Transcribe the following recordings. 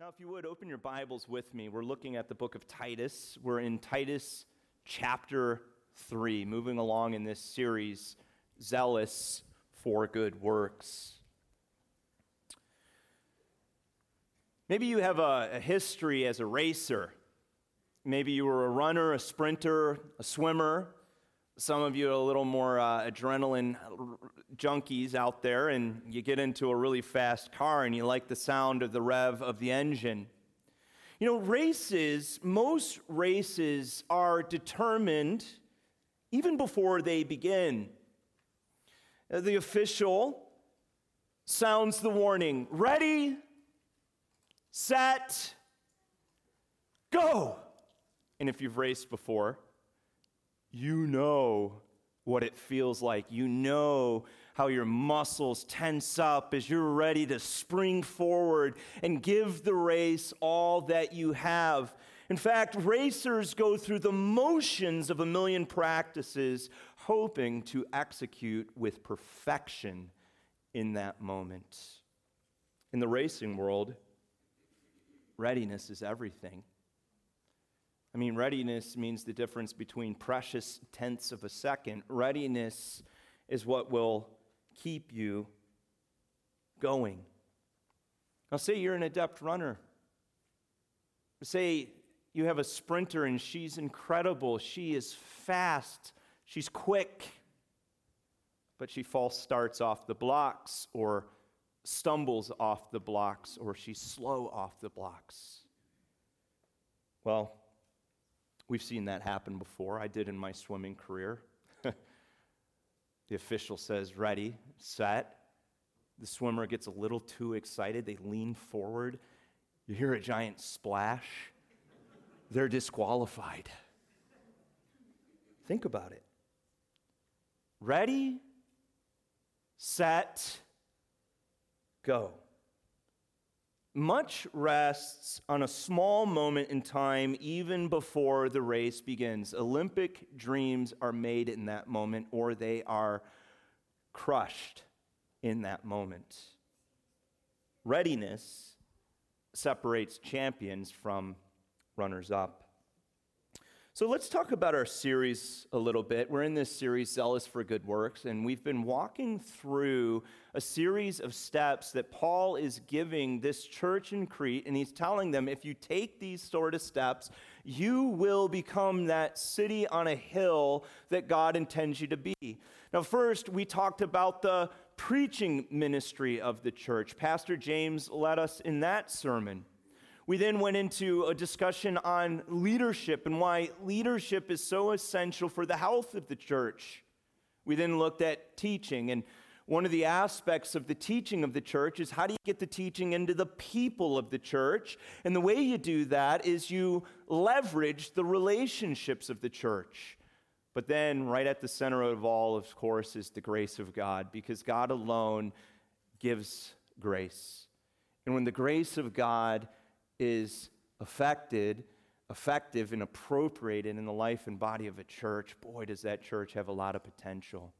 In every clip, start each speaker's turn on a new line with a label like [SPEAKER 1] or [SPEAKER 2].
[SPEAKER 1] Now, if you would open your Bibles with me, we're looking at the book of Titus. We're in Titus chapter 3, moving along in this series, Zealous for Good Works. Maybe you have a, a history as a racer. Maybe you were a runner, a sprinter, a swimmer. Some of you are a little more uh, adrenaline junkies out there, and you get into a really fast car and you like the sound of the rev of the engine. You know, races, most races are determined even before they begin. Uh, the official sounds the warning ready, set, go. And if you've raced before, you know what it feels like. You know how your muscles tense up as you're ready to spring forward and give the race all that you have. In fact, racers go through the motions of a million practices, hoping to execute with perfection in that moment. In the racing world, readiness is everything. I mean, readiness means the difference between precious tenths of a second. Readiness is what will keep you going. Now, say you're an adept runner. Say you have a sprinter and she's incredible. She is fast. She's quick. But she false starts off the blocks or stumbles off the blocks or she's slow off the blocks. Well, We've seen that happen before. I did in my swimming career. the official says, ready, set. The swimmer gets a little too excited. They lean forward. You hear a giant splash. They're disqualified. Think about it. Ready, set, go. Much rests on a small moment in time, even before the race begins. Olympic dreams are made in that moment, or they are crushed in that moment. Readiness separates champions from runners up. So let's talk about our series a little bit. We're in this series, Zealous for Good Works, and we've been walking through a series of steps that Paul is giving this church in Crete, and he's telling them if you take these sort of steps, you will become that city on a hill that God intends you to be. Now, first, we talked about the preaching ministry of the church. Pastor James led us in that sermon. We then went into a discussion on leadership and why leadership is so essential for the health of the church. We then looked at teaching, and one of the aspects of the teaching of the church is how do you get the teaching into the people of the church? And the way you do that is you leverage the relationships of the church. But then, right at the center of all, of course, is the grace of God, because God alone gives grace. And when the grace of God is affected, effective, and appropriated in the life and body of a church, boy, does that church have a lot of potential.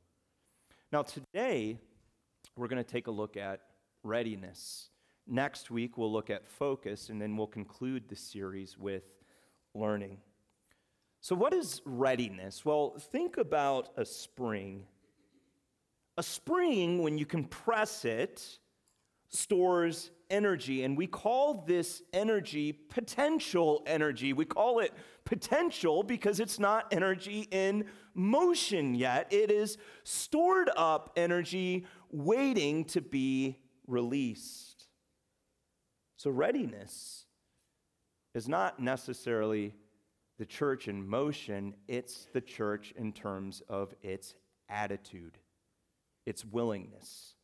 [SPEAKER 1] Now, today, we're going to take a look at readiness. Next week, we'll look at focus, and then we'll conclude the series with learning. So, what is readiness? Well, think about a spring. A spring, when you compress it, stores energy, and we call this energy potential energy. We call it potential because it's not energy in motion yet, it is stored up energy waiting to be released. So, readiness is not necessarily the church in motion, it's the church in terms of its attitude, its willingness.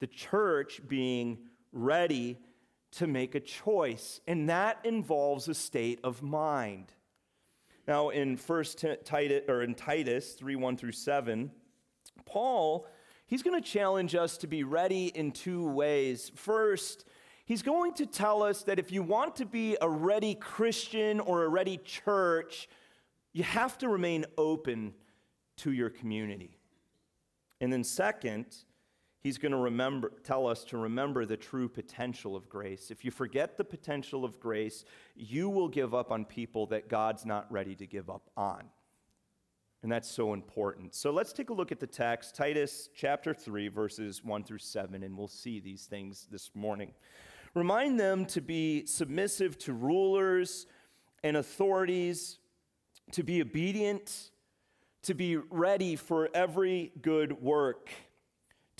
[SPEAKER 1] The church being ready to make a choice, and that involves a state of mind. Now, in First Titus or in Titus three one through seven, Paul he's going to challenge us to be ready in two ways. First, he's going to tell us that if you want to be a ready Christian or a ready church, you have to remain open to your community. And then, second, he's going to remember tell us to remember the true potential of grace. If you forget the potential of grace, you will give up on people that God's not ready to give up on. And that's so important. So let's take a look at the text, Titus chapter 3, verses 1 through 7, and we'll see these things this morning. Remind them to be submissive to rulers and authorities, to be obedient, to be ready for every good work,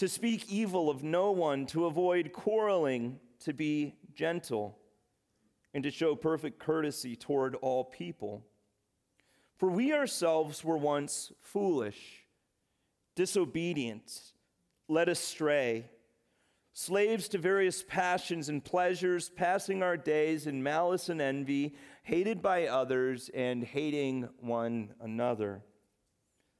[SPEAKER 1] to speak evil of no one, to avoid quarreling, to be gentle, and to show perfect courtesy toward all people. For we ourselves were once foolish, disobedient, led astray, slaves to various passions and pleasures, passing our days in malice and envy, hated by others, and hating one another.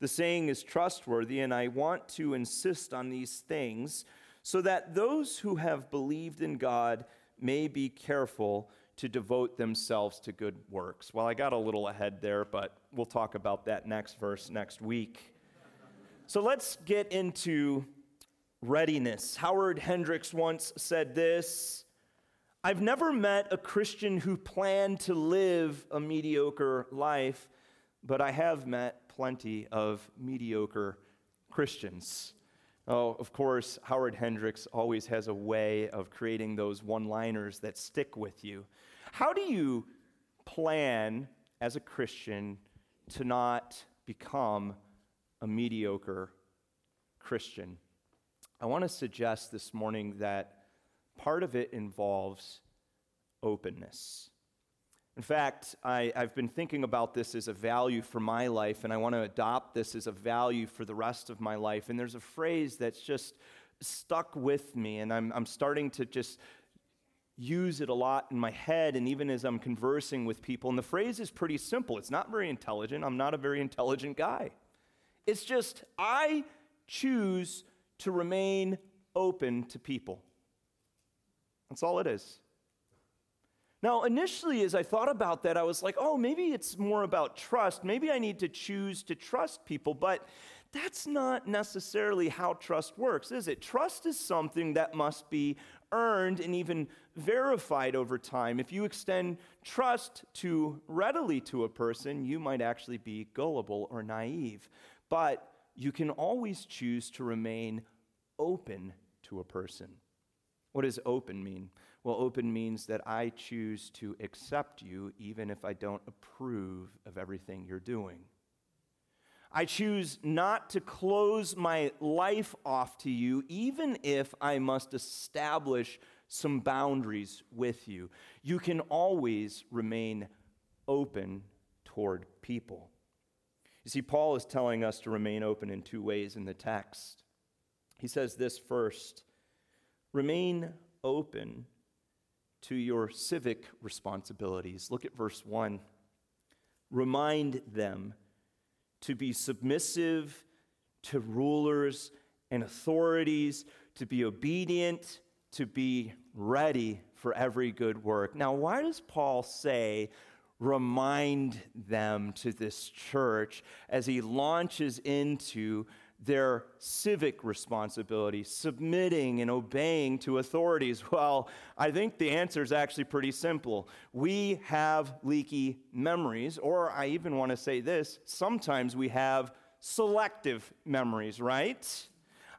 [SPEAKER 1] The saying is trustworthy, and I want to insist on these things so that those who have believed in God may be careful to devote themselves to good works. Well, I got a little ahead there, but we'll talk about that next verse next week. So let's get into readiness. Howard Hendricks once said this I've never met a Christian who planned to live a mediocre life, but I have met plenty of mediocre Christians. Oh, of course, Howard Hendricks always has a way of creating those one liners that stick with you. How do you plan as a Christian to not become a mediocre Christian? I want to suggest this morning that part of it involves openness. In fact, I, have been thinking about this as a value for my life, and I want to adopt this as a value for the rest of my life. And there's a phrase that's just stuck with me, and I'm, I'm starting to just use it a lot in my head and even as I'm conversing with people. And the phrase is pretty simple. It's not very intelligent. I'm not a very intelligent guy. It's just, I choose to remain open to people. That's all it is. Now, initially, as I thought about that, I was like, oh, maybe it's more about trust. Maybe I need to choose to trust people. But that's not necessarily how trust works, is it? Trust is something that must be earned and even verified over time. If you extend trust too readily to a person, you might actually be gullible or naive. But you can always choose to remain open to a person. What does open mean? Well, open means that I choose to accept you even if I don't approve of everything you're doing. I choose not to close my life off to you, even if I must establish some boundaries with you. You can always remain open toward people. You see, Paul is telling us to remain open in two ways in the text. He says this first remain open to your civic responsibilities. Look at verse 1. Remind them to be submissive to rulers and authorities, to be obedient, to be ready for every good work. Now, why does Paul say, remind them to this church as he launches into their civic responsibility, submitting and obeying to authorities? Well, I think the answer is actually pretty simple. We have leaky memories, or I even want to say this sometimes we have selective memories, right?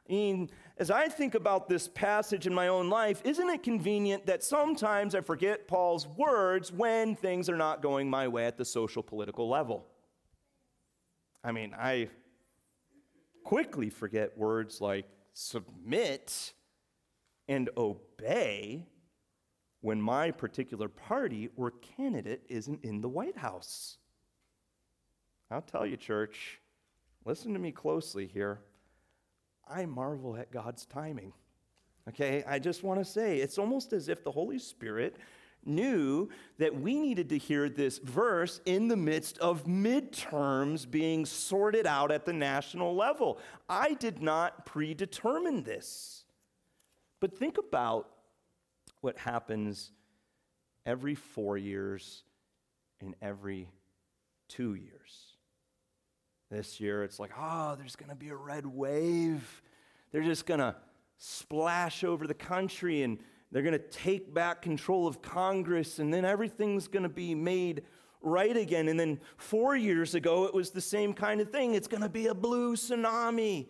[SPEAKER 1] I mean, as I think about this passage in my own life, isn't it convenient that sometimes I forget Paul's words when things are not going my way at the social political level? I mean, I quickly forget words like submit and obey when my particular party or candidate isn't in the White House. I'll tell you, church, listen to me closely here. I marvel at God's timing. Okay, I just want to say it's almost as if the Holy Spirit knew that we needed to hear this verse in the midst of midterms being sorted out at the national level. I did not predetermine this. But think about what happens every four years and every two years. This year, it's like, oh, there's going to be a red wave. They're just going to splash over the country and they're going to take back control of Congress, and then everything's going to be made right again. And then four years ago, it was the same kind of thing. It's going to be a blue tsunami.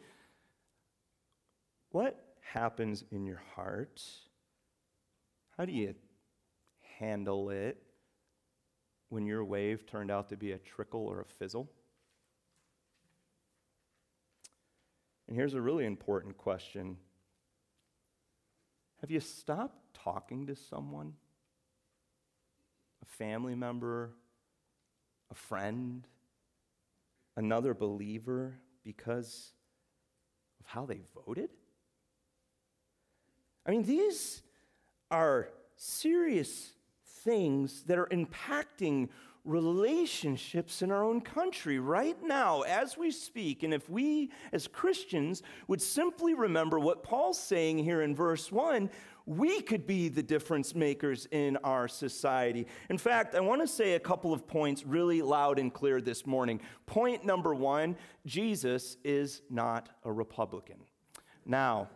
[SPEAKER 1] What happens in your heart? How do you handle it when your wave turned out to be a trickle or a fizzle? And here's a really important question have you stopped talking to someone? A family member, a friend, another believer because of how they voted? I mean, these are serious things that are impacting relationships in our own country right now as we speak. And if we as Christians would simply remember what Paul's saying here in verse 1, we could be the difference makers in our society. In fact, I want to say a couple of points really loud and clear this morning. Point number one Jesus is not a Republican. Now,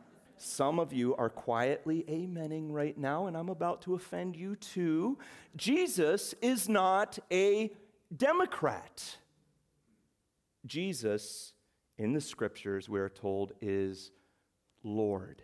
[SPEAKER 1] some of you are quietly amening right now, and I'm about to offend you too. Jesus is not a Democrat. Jesus, in the scriptures, we are told, is Lord.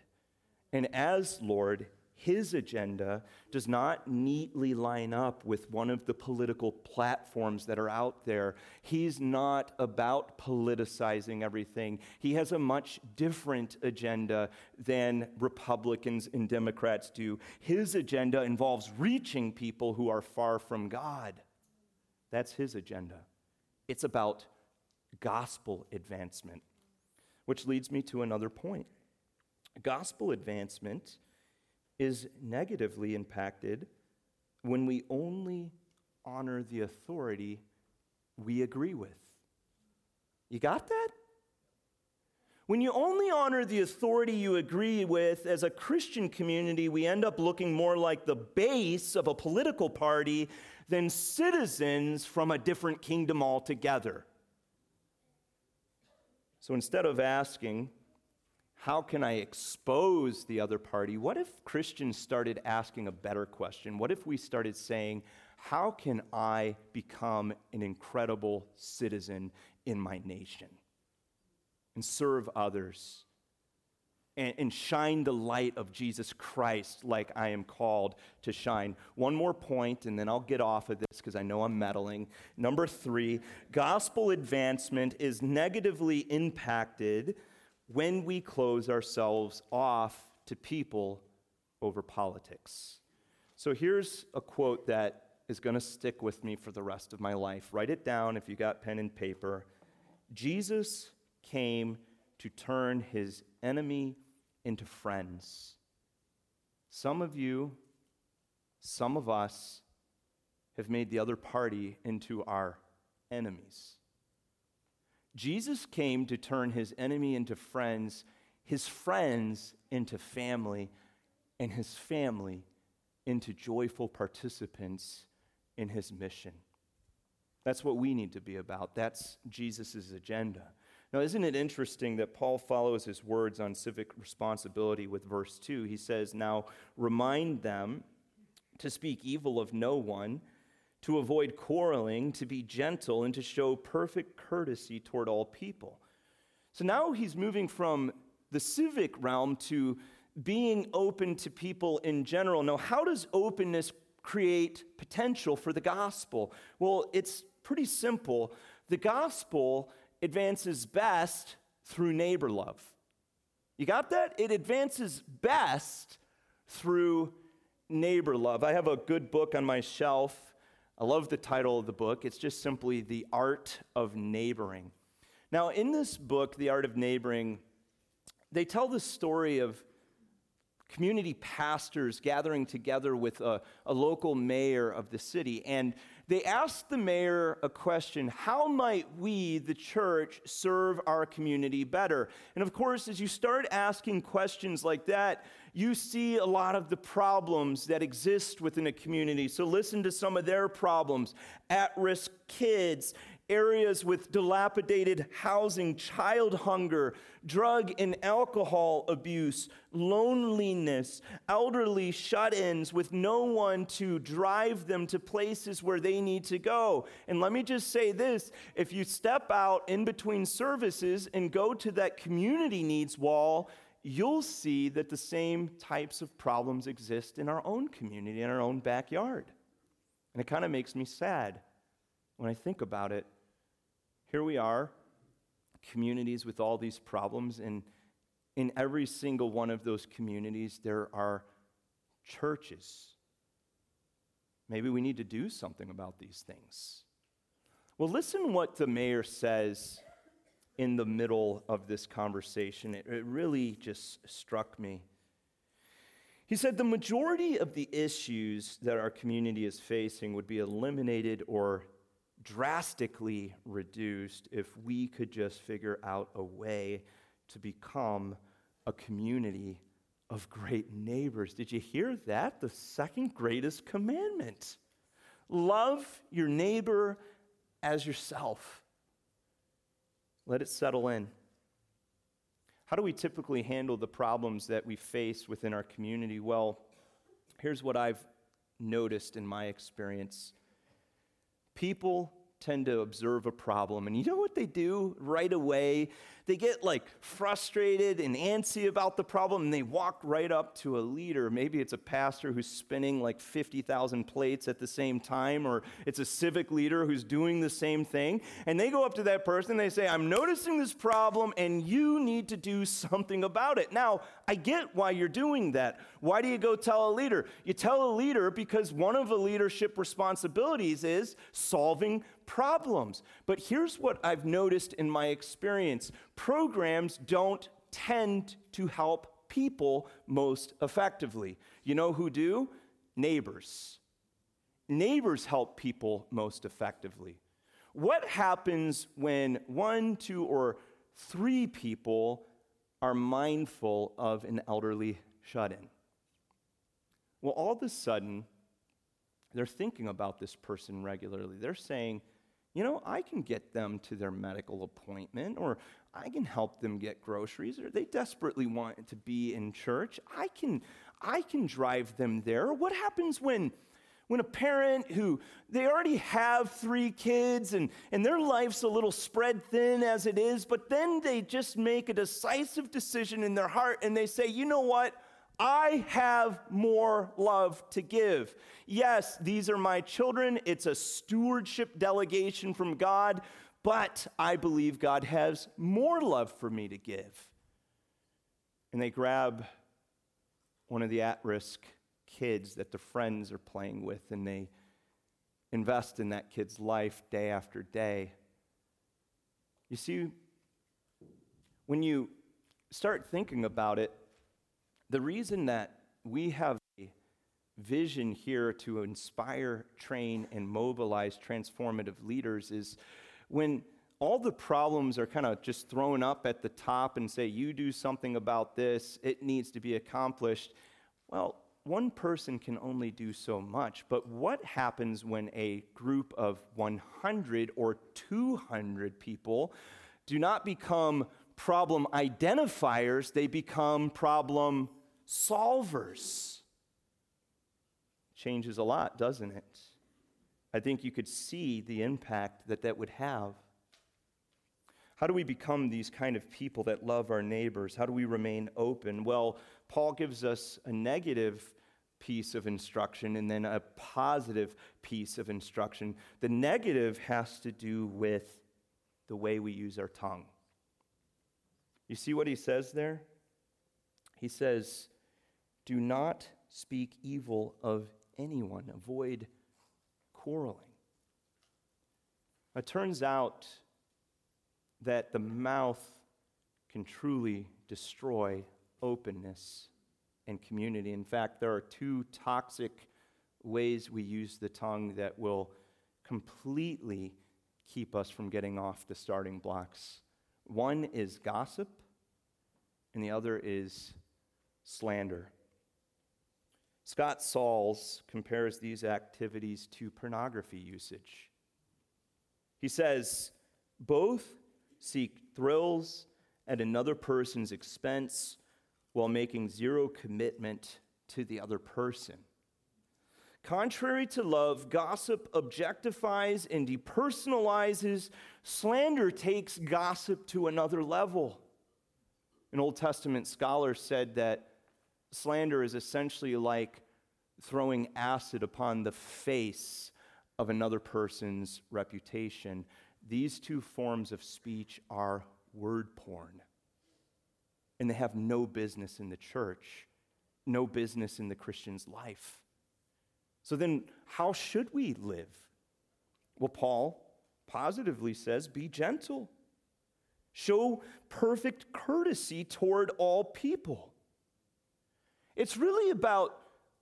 [SPEAKER 1] And as Lord, his agenda does not neatly line up with one of the political platforms that are out there. He's not about politicizing everything. He has a much different agenda than Republicans and Democrats do. His agenda involves reaching people who are far from God. That's his agenda. It's about gospel advancement, which leads me to another point. Gospel advancement is negatively impacted when we only honor the authority we agree with. You got that? When you only honor the authority you agree with as a Christian community, we end up looking more like the base of a political party than citizens from a different kingdom altogether. So instead of asking, how can I expose the other party? What if Christians started asking a better question? What if we started saying, How can I become an incredible citizen in my nation and serve others and, shine the light of Jesus Christ like I am called to shine? One more point, and then I'll get off of this because I know I'm meddling. Number three gospel advancement is negatively impacted when we close ourselves off to people over politics. So here's a quote that is going to stick with me for the rest of my life. Write it down if you got pen and paper. Jesus came to turn his enemy into friends. Some of you, some of us, have made the other party into our enemies. Jesus came to turn his enemy into friends, his friends into family, and his family into joyful participants in his mission. That's what we need to be about. That's Jesus' agenda. Now, isn't it interesting that Paul follows his words on civic responsibility with verse 2? He says, Now remind them to speak evil of no one to avoid quarreling, to be gentle, and to show perfect courtesy toward all people. So now he's moving from the civic realm to being open to people in general. Now, how does openness create potential for the gospel? Well, it's pretty simple. The gospel advances best through neighbor love. You got that? It advances best through neighbor love. I have a good book on my shelf I love the title of the book. It's just simply The Art of Neighboring. Now, in this book, The Art of Neighboring, they tell the story of community pastors gathering together with a, a, local mayor of the city. And they asked the mayor a question How might we, the church, serve our community better? And of course, as you start asking questions like that, you see a lot of the problems that exist within a community. So listen to some of their problems at risk kids, areas with dilapidated housing, child hunger, drug and alcohol abuse, loneliness, elderly shut ins with no one to drive them to places where they need to go. And let me just say this if you step out in between services and go to that community needs wall, you'll see that the same types of problems exist in our own community, in our own backyard. And it kind of makes me sad when I think about it here we are, communities with all these problems, and in every single one of those communities, there are churches. Maybe we need to do something about these things. Well, listen what the mayor says in the middle of this conversation. It, it really just struck me. He said the majority of the issues that our community is facing would be eliminated or drastically reduced if we could just figure out a way to become a community of great neighbors. Did you hear that? The second greatest commandment. Love your neighbor as yourself. Let it settle in. How do we typically handle the problems that we face within our community? Well, here's what I've noticed in my experience people tend to observe a problem. And you know what they do right away? They get like frustrated and antsy about the problem and they walk right up to a leader. Maybe it's a pastor who's spinning like 50,000 plates at the same time, or it's a civic leader who's doing the same thing. And they go up to that person they say, I'm noticing this problem and you need to do something about it. Now, I get why you're doing that. Why do you go tell a leader? You tell a leader because one of the leadership responsibilities is solving problems. But here's what I've noticed in my experience programs don't tend to help people most effectively. You know who do? Neighbors. Neighbors help people most effectively. What happens when one, two, or three people are mindful of an elderly shut in? Well, all of a sudden, they're thinking about this person regularly. They're saying, you know, I can get them to their medical appointment, or I can help them get groceries, or they desperately want to be in church. I can, I can drive them there. What happens when, when a parent who they already have three kids and, and their life's a little spread thin as it is, but then they just make a decisive decision in their heart and they say, you know what? I have more love to give. Yes, these are my children. It's a stewardship delegation from God, but I believe God has more love for me to give. And they grab one of the at risk kids that the friends are playing with and they invest in that kid's life day after day. You see, when you start thinking about it, the reason that we have a vision here to inspire, train, and mobilize transformative leaders is when all the problems are kind of just thrown up at the top and say, you do something about this, it needs to be accomplished. Well, one person can only do so much, but what happens when a group of 100 or 200 people do not become problem identifiers, they become problem solvers. Changes a lot, doesn't it? I think you could see the impact that that would have. How do we become these kind of people that love our neighbors? How do we remain open? Well, Paul gives us a negative piece of instruction and then a positive piece of instruction. The negative has to do with the way we use our tongue. You see what he says there? He says, do not speak evil of anyone, avoid quarreling. It turns out that the mouth can truly destroy openness and community. In fact, there are two toxic ways we use the tongue that will completely keep us from getting off the starting blocks. One is gossip, and the other is slander. Scott Sauls compares these activities to pornography usage. He says, both seek thrills at another person's expense while making zero commitment to the other person. Contrary to love, gossip objectifies and depersonalizes. Slander takes gossip to another level. An Old Testament scholar said that slander is essentially like throwing acid upon the face of another person's reputation. These two forms of speech are word porn. And they have no business in the church, no business in the Christian's life. So then, how should we live? Well, Paul positively says be gentle, show perfect courtesy toward all people. It's really about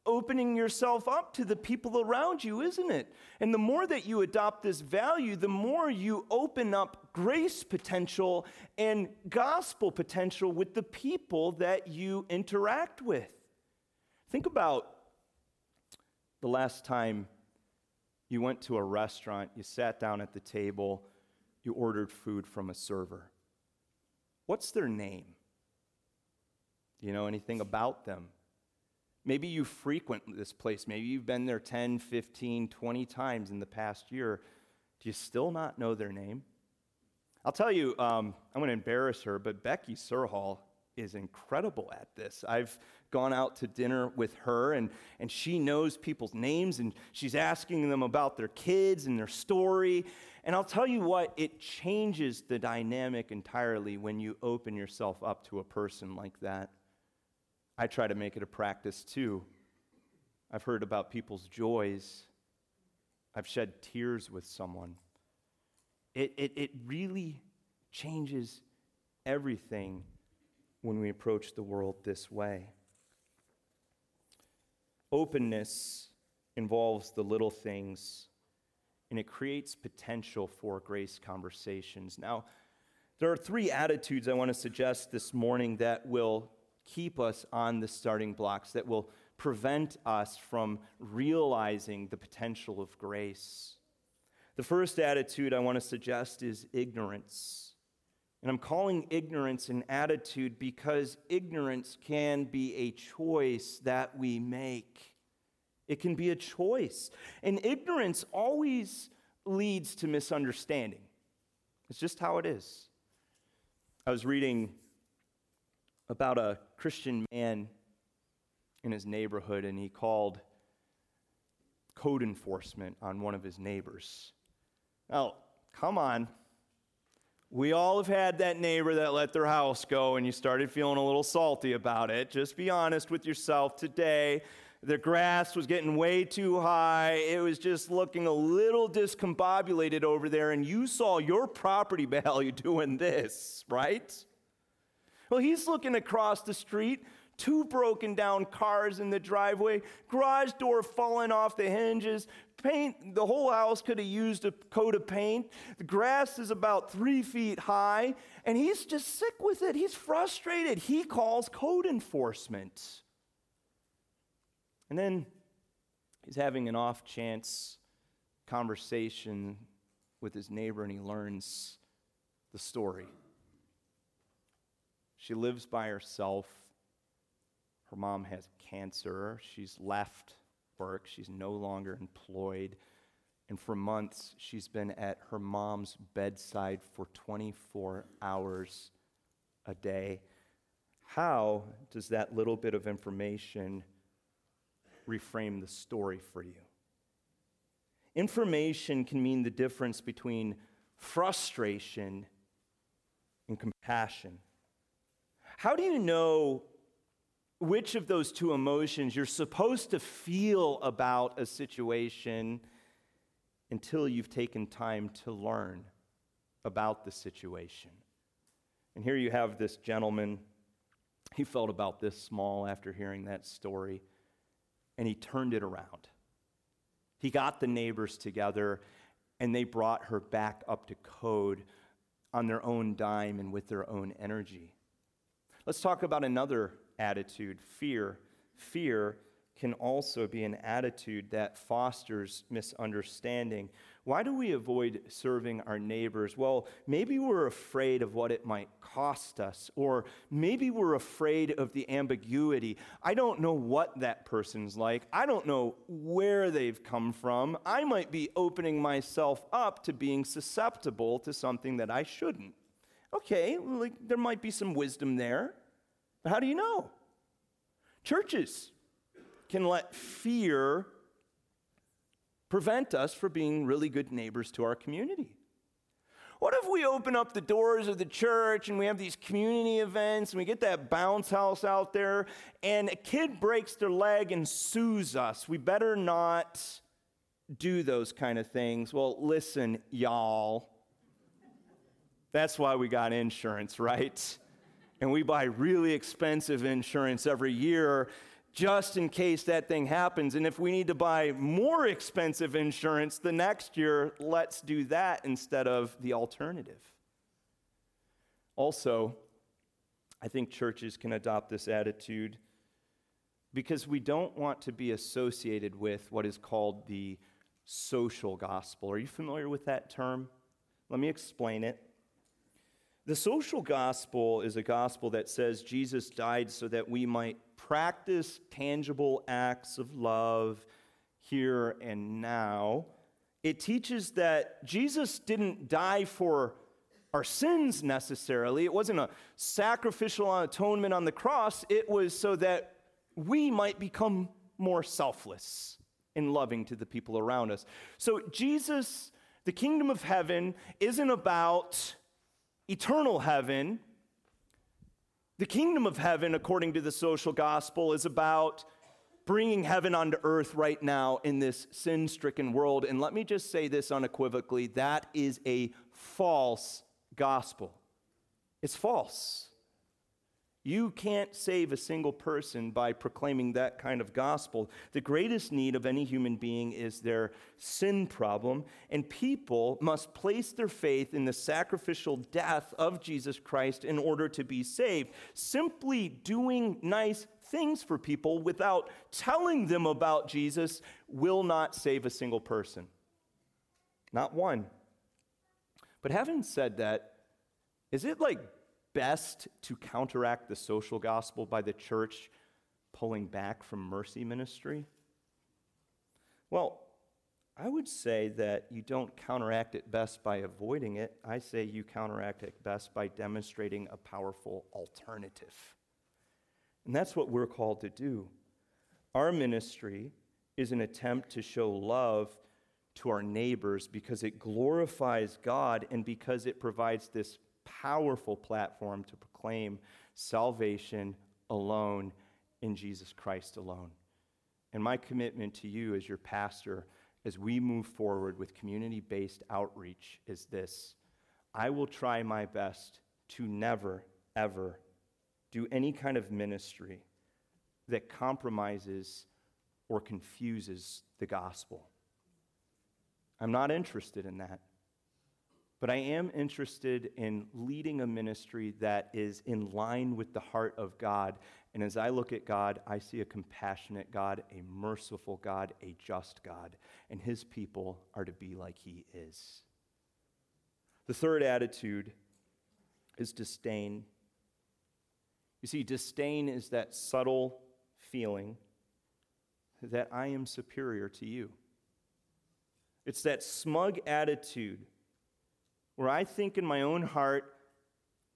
[SPEAKER 1] opening yourself up to the people around you, isn't it? And the more that you adopt this value, the more you open up grace potential and gospel potential with the people that you interact with. Think about the last time you went to a restaurant, you sat down at the table, you ordered food from a server. What's their name? Do you know anything about them? Maybe you frequent this place. Maybe you've been there 10, 15, 20 times in the past year. Do you still not know their name? I'll tell you, um, I'm going to embarrass her, but Becky Surhall is incredible at this. I've gone out to dinner with her, and, and she knows people's names, and she's asking them about their kids and their story. And I'll tell you what, it changes the dynamic entirely when you open yourself up to a person like that. I try to make it a practice too. I've heard about people's joys, I've shed tears with someone. It, it, it really changes everything when we approach the world this way. Openness involves the little things, and it creates potential for grace conversations. Now, there are three attitudes I want to suggest this morning that will keep us on the starting blocks, that will prevent us from realizing the potential of grace. The first attitude I want to suggest is ignorance. And I'm calling ignorance an attitude because ignorance can be a choice that we make. It can be a choice. And ignorance always leads to misunderstanding. It's just how it is. I was reading about a Christian man in his neighborhood, and he called code enforcement on one of his neighbors. Now, come on. We all have had that neighbor that let their house go and you started feeling a little salty about it. Just be honest with yourself today. The grass was getting way too high. It was just looking a little discombobulated over there, and you saw your property value doing this, right? Well, he's looking across the street, two broken down cars in the driveway, garage door falling off the hinges, paint, the whole house could have used a coat of paint. The grass is about three feet high, and he's just sick with it. He's frustrated. He calls code enforcement. And then he's having an off chance conversation with his neighbor, and he learns the story. She lives by herself. Her mom has cancer. She's left work. She's no longer employed. And for months, she's been at her mom's bedside for 24 hours a day. How does that little bit of information reframe the story for you? Information can mean the difference between frustration and compassion. How do you know which of those two emotions you're supposed to feel about a situation until you've taken time to learn about the situation. And here you have this gentleman. He felt about this small after hearing that story, and he turned it around. He got the neighbors together, and they brought her back up to code on their own dime and with their own energy. Let's talk about another attitude fear. Fear can also be an attitude that fosters misunderstanding. Why do we avoid serving our neighbors? Well, maybe we're afraid of what it might cost us, or maybe we're afraid of the ambiguity. I don't know what that person's like. I don't know where they've come from. I might be opening myself up to being susceptible to something that I shouldn't. Okay, like there might be some wisdom there. How do you know? Churches can let fear prevent us from being really good neighbors to our community. What if we open up the doors of the church and we have these community events and we get that bounce house out there and a kid breaks their leg and sues us? We better not do those kind of things. Well, listen, y'all. That's why we got insurance, right? And we buy really expensive insurance every year just in case that thing happens. And if we need to buy more expensive insurance the next year, let's do that instead of the alternative. Also, I think churches can adopt this attitude because we don't want to be associated with what is called the social gospel. Are you familiar with that term? Let me explain it. The social gospel is a gospel that says Jesus died so that we might practice tangible acts of love here and now. It teaches that Jesus didn't die for our sins necessarily. It wasn't a sacrificial atonement on the cross, it was so that we might become more selfless and loving to the people around us. So, Jesus, the kingdom of heaven, isn't about eternal heaven. The kingdom of heaven, according to the social gospel, is about bringing heaven onto earth right now in this sin stricken world. And let me just say this unequivocally that is a false gospel. It's false. You can't save a single person by proclaiming that kind of gospel. The greatest need of any human being is their sin problem, and people must place their faith in the sacrificial death of Jesus Christ in order to be saved. Simply doing nice things for people without telling them about Jesus will not save a single person. Not one. But having said that, is it like best to counteract the social gospel by the church pulling back from mercy ministry? Well, I would say that you don't counteract it best by avoiding it. I say you counteract it best by demonstrating a powerful alternative. And that's what we're called to do. Our ministry is an attempt to show love to our neighbors because it glorifies God and because it provides this powerful platform to proclaim salvation alone in Jesus Christ alone. And my commitment to you as your pastor as we move forward with community based outreach is this I will try my best to never, ever do any kind of ministry that compromises or confuses the gospel. I'm not interested in that. But I am interested in leading a ministry that is in line with the heart of God. And as I look at God, I see a compassionate God, a merciful God, a just God. And his people are to be like he is. The third attitude is disdain. You see, disdain is that subtle feeling that I am superior to you. It's that smug attitude where I think in my own heart,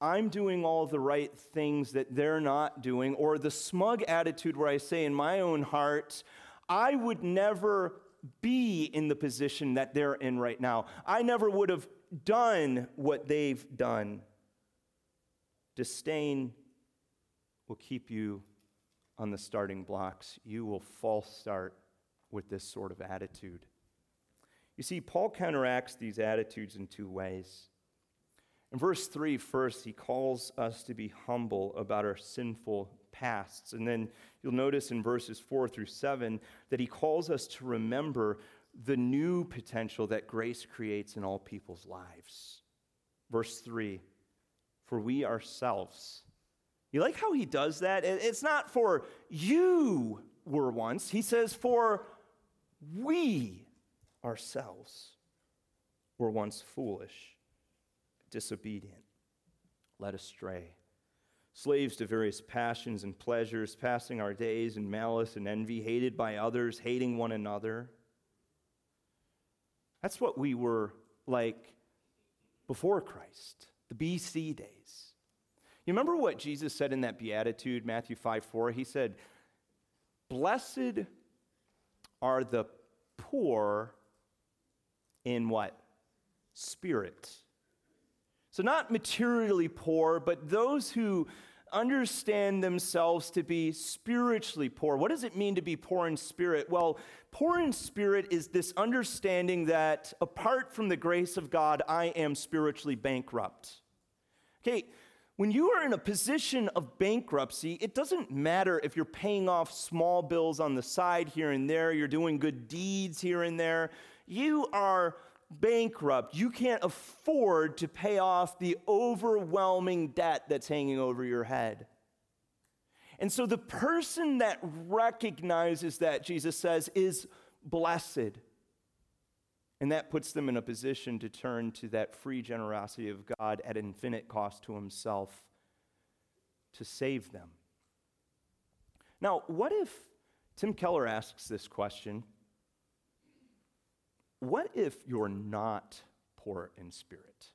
[SPEAKER 1] I'm doing all the right things that they're not doing, or the smug attitude where I say in my own heart, I would never be in the position that they're in right now. I never would have done what they've done. Disdain will keep you on the starting blocks. You will false start with this sort of attitude. You see, Paul counteracts these attitudes in two ways. In verse 3, first, he calls us to be humble about our sinful pasts. And then you'll notice in verses 4 through 7 that he calls us to remember the new potential that grace creates in all people's lives. Verse 3 For we ourselves, you like how he does that? It's not for you were once, he says, for we ourselves were once foolish, disobedient, led astray, slaves to various passions and pleasures, passing our days in malice and envy, hated by others, hating one another. That's what we were like before Christ, the BC days. You remember what Jesus said in that beatitude, Matthew 5 4? He said, Blessed are the poor in what? Spirit. So, not materially poor, but those who understand themselves to be spiritually poor. What does it mean to be poor in spirit? Well, poor in spirit is this understanding that apart from the grace of God, I am spiritually bankrupt. Okay, when you are in a position of bankruptcy, it doesn't matter if you're paying off small bills on the side here and there, you're doing good deeds here and there. You are bankrupt. You can't afford to pay off the overwhelming debt that's hanging over your head. And so the person that recognizes that, Jesus says, is blessed. And that puts them in a position to turn to that free generosity of God at infinite cost to himself to save them. Now, what if Tim Keller asks this question? What if you're not poor in spirit?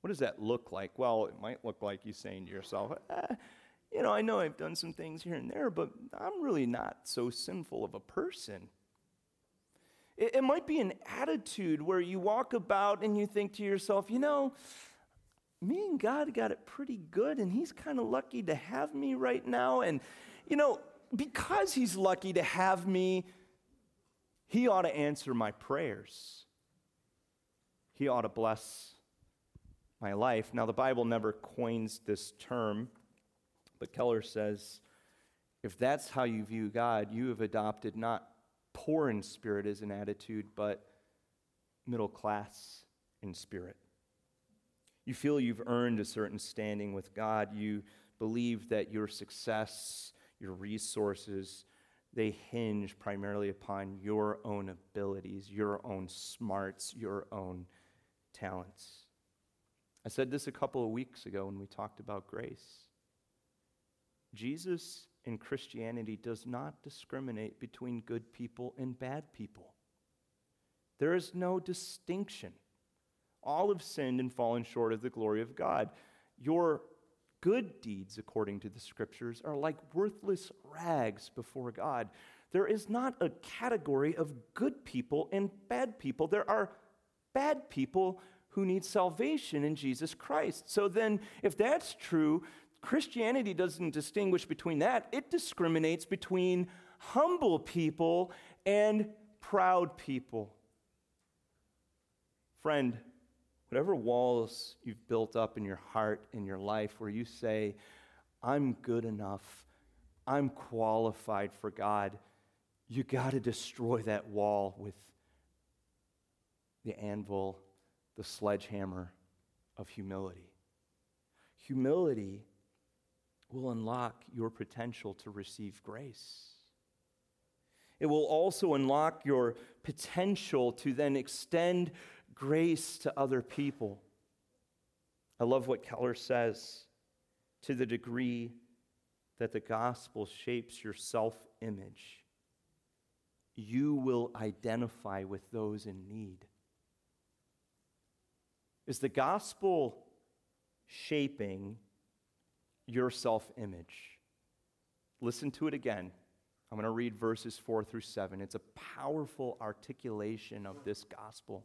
[SPEAKER 1] What does that look like? Well, it might look like you saying to yourself, eh, you know, I know I've done some things here and there, but I'm really not so sinful of a person. It, it might be an attitude where you walk about and you think to yourself, you know, me and God got it pretty good, and He's kind of lucky to have me right now. And, you know, because He's lucky to have me, he ought to answer my prayers. He ought to bless my life. Now, the Bible never coins this term, but Keller says if that's how you view God, you have adopted not poor in spirit as an attitude, but middle class in spirit. You feel you've earned a certain standing with God. You believe that your success, your resources, they hinge primarily upon your own abilities, your own smarts, your own talents. I said this a couple of weeks ago when we talked about grace. Jesus in Christianity does not discriminate between good people and bad people. There is no distinction. All have sinned and fallen short of the glory of God. Your good deeds, according to the scriptures, are like worthless rags before God. There is not a category of good people and bad people. There are bad people who need salvation in Jesus Christ. So then, if that's true, Christianity doesn't distinguish between that, it discriminates between humble people and proud people. Friend, whatever walls you've built up in your heart, in your life, where you say, I'm good enough, I'm qualified for God, you got to destroy that wall with the anvil, the sledgehammer of humility. Humility will unlock your potential to receive grace. It will also unlock your potential to then extend grace to other people. I love what Keller says to the degree that the gospel shapes your self image, you will identify with those in need. Is the gospel shaping your self image? Listen to it again. I'm going to read verses 4 through 7. It's a powerful articulation of this gospel.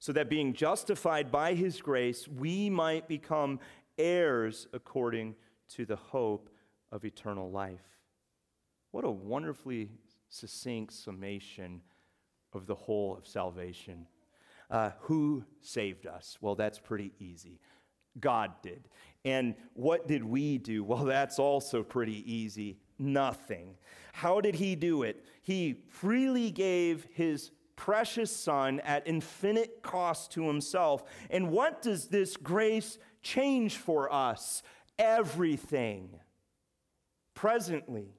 [SPEAKER 1] so that being justified by His grace, we might become heirs according to the hope of eternal life. What a wonderfully succinct summation of the whole of salvation. Uh, who saved us? Well, that's pretty easy. God did. And what did we do? Well, that's also pretty easy. Nothing. How did he do it? He freely gave his precious son at infinite cost to himself. And what does this grace change for us? Everything. Presently,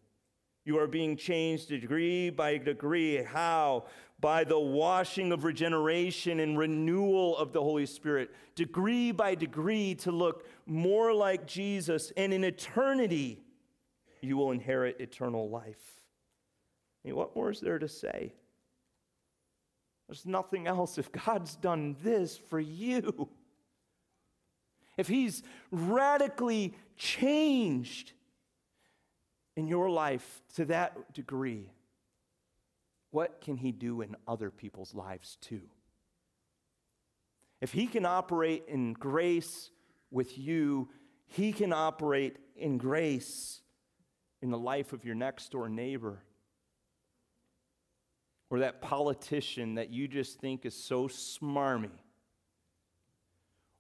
[SPEAKER 1] you are being changed degree by degree. How? By the washing of regeneration and renewal of the Holy Spirit, degree by degree to look more like Jesus. And in eternity, you will inherit eternal life. I mean, what more is there to say? There's nothing else. If God's done this for you, if He's radically changed in your life to that degree, what can He do in other people's lives too? If He can operate in grace with you, He can operate in grace in the life of your next door neighbor. Or that politician that you just think is so smarmy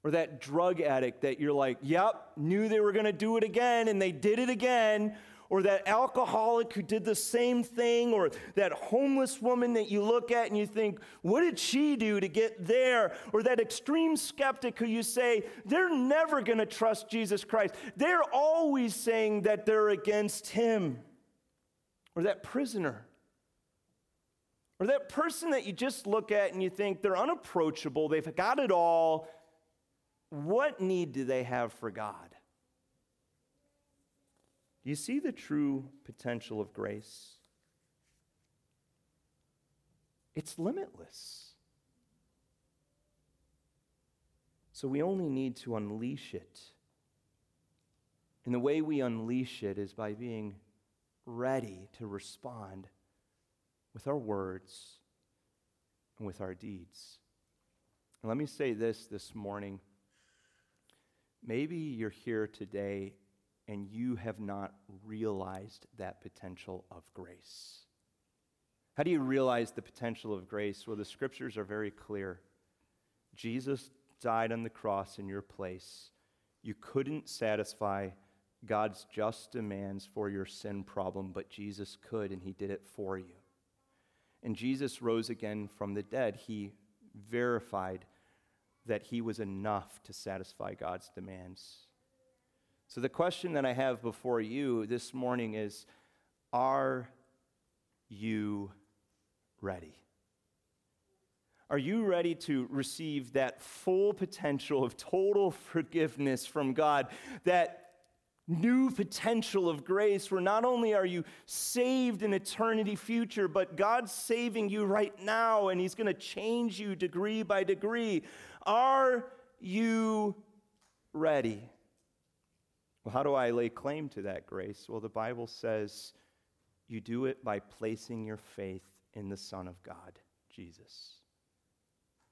[SPEAKER 1] or that drug addict that you're like, yep, knew they were going to do it again and they did it again, or that alcoholic who did the same thing, or that homeless woman that you look at and you think, what did she do to get there? Or that extreme skeptic who you say, they're never going to trust Jesus Christ. They're always saying that they're against him. Or that prisoner. Or that person that you just look at and you think they're unapproachable, they've got it all. What need do they have for God? Do you see the true potential of grace? It's limitless. So we only need to unleash it. And the way we unleash it is by being ready to respond with our words and with our deeds. And let me say this this morning. Maybe you're here today and you have not realized that potential of grace. How do you realize the potential of grace? Well, the scriptures are very clear. Jesus died on the cross in your place. You couldn't satisfy God's just demands for your sin problem, but Jesus could, and He did it for you. And Jesus rose again from the dead. He verified that He was enough to satisfy God's demands. So, the question that I have before you this morning is Are you ready? Are you ready to receive that full potential of total forgiveness from God, that new potential of grace where not only are you saved in eternity future, but God's saving you right now and He's going to change you degree by degree? Are you ready? Well, how do I lay claim to that grace? Well, the Bible says you do it by placing your faith in the Son of God, Jesus.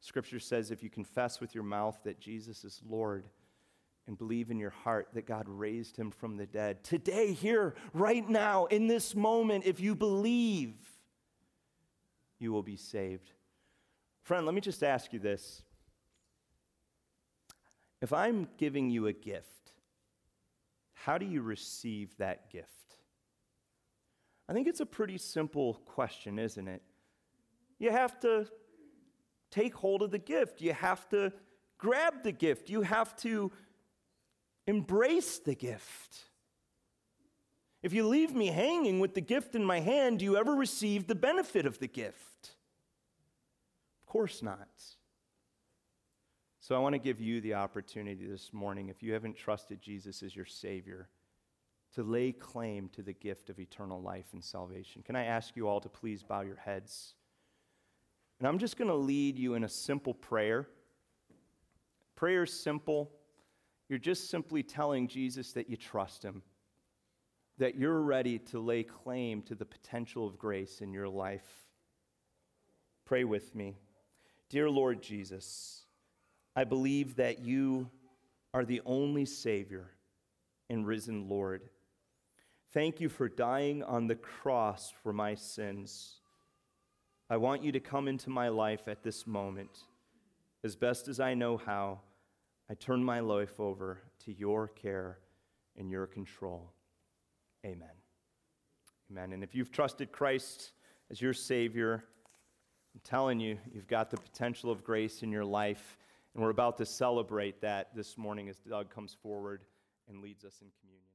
[SPEAKER 1] Scripture says if you confess with your mouth that Jesus is Lord and believe in your heart that God raised him from the dead, today, here, right now, in this moment, if you believe, you will be saved. Friend, let me just ask you this. If I'm giving you a gift, how do you receive that gift? I think it's a pretty simple question, isn't it? You have to take hold of the gift, you have to grab the gift, you have to embrace the gift. If you leave me hanging with the gift in my hand, do you ever receive the benefit of the gift? Of course not. So I want to give you the opportunity this morning, if you haven't trusted Jesus as your Savior, to lay claim to the gift of eternal life and salvation. Can I ask you all to please bow your heads? And I'm just going to lead you in a simple prayer. Prayer is simple, you're just simply telling Jesus that you trust him, that you're ready to lay claim to the potential of grace in your life. Pray with me. Dear Lord Jesus, I believe that you are the only Savior and risen Lord. Thank you for dying on the cross for my sins. I want you to come into my life at this moment. As best as I know how, I turn my life over to your care and your control. Amen. Amen. And if you've trusted Christ as your Savior, I'm telling you, you've got the potential of grace in your life. And we're about to celebrate that this morning as Doug comes forward and leads us in communion.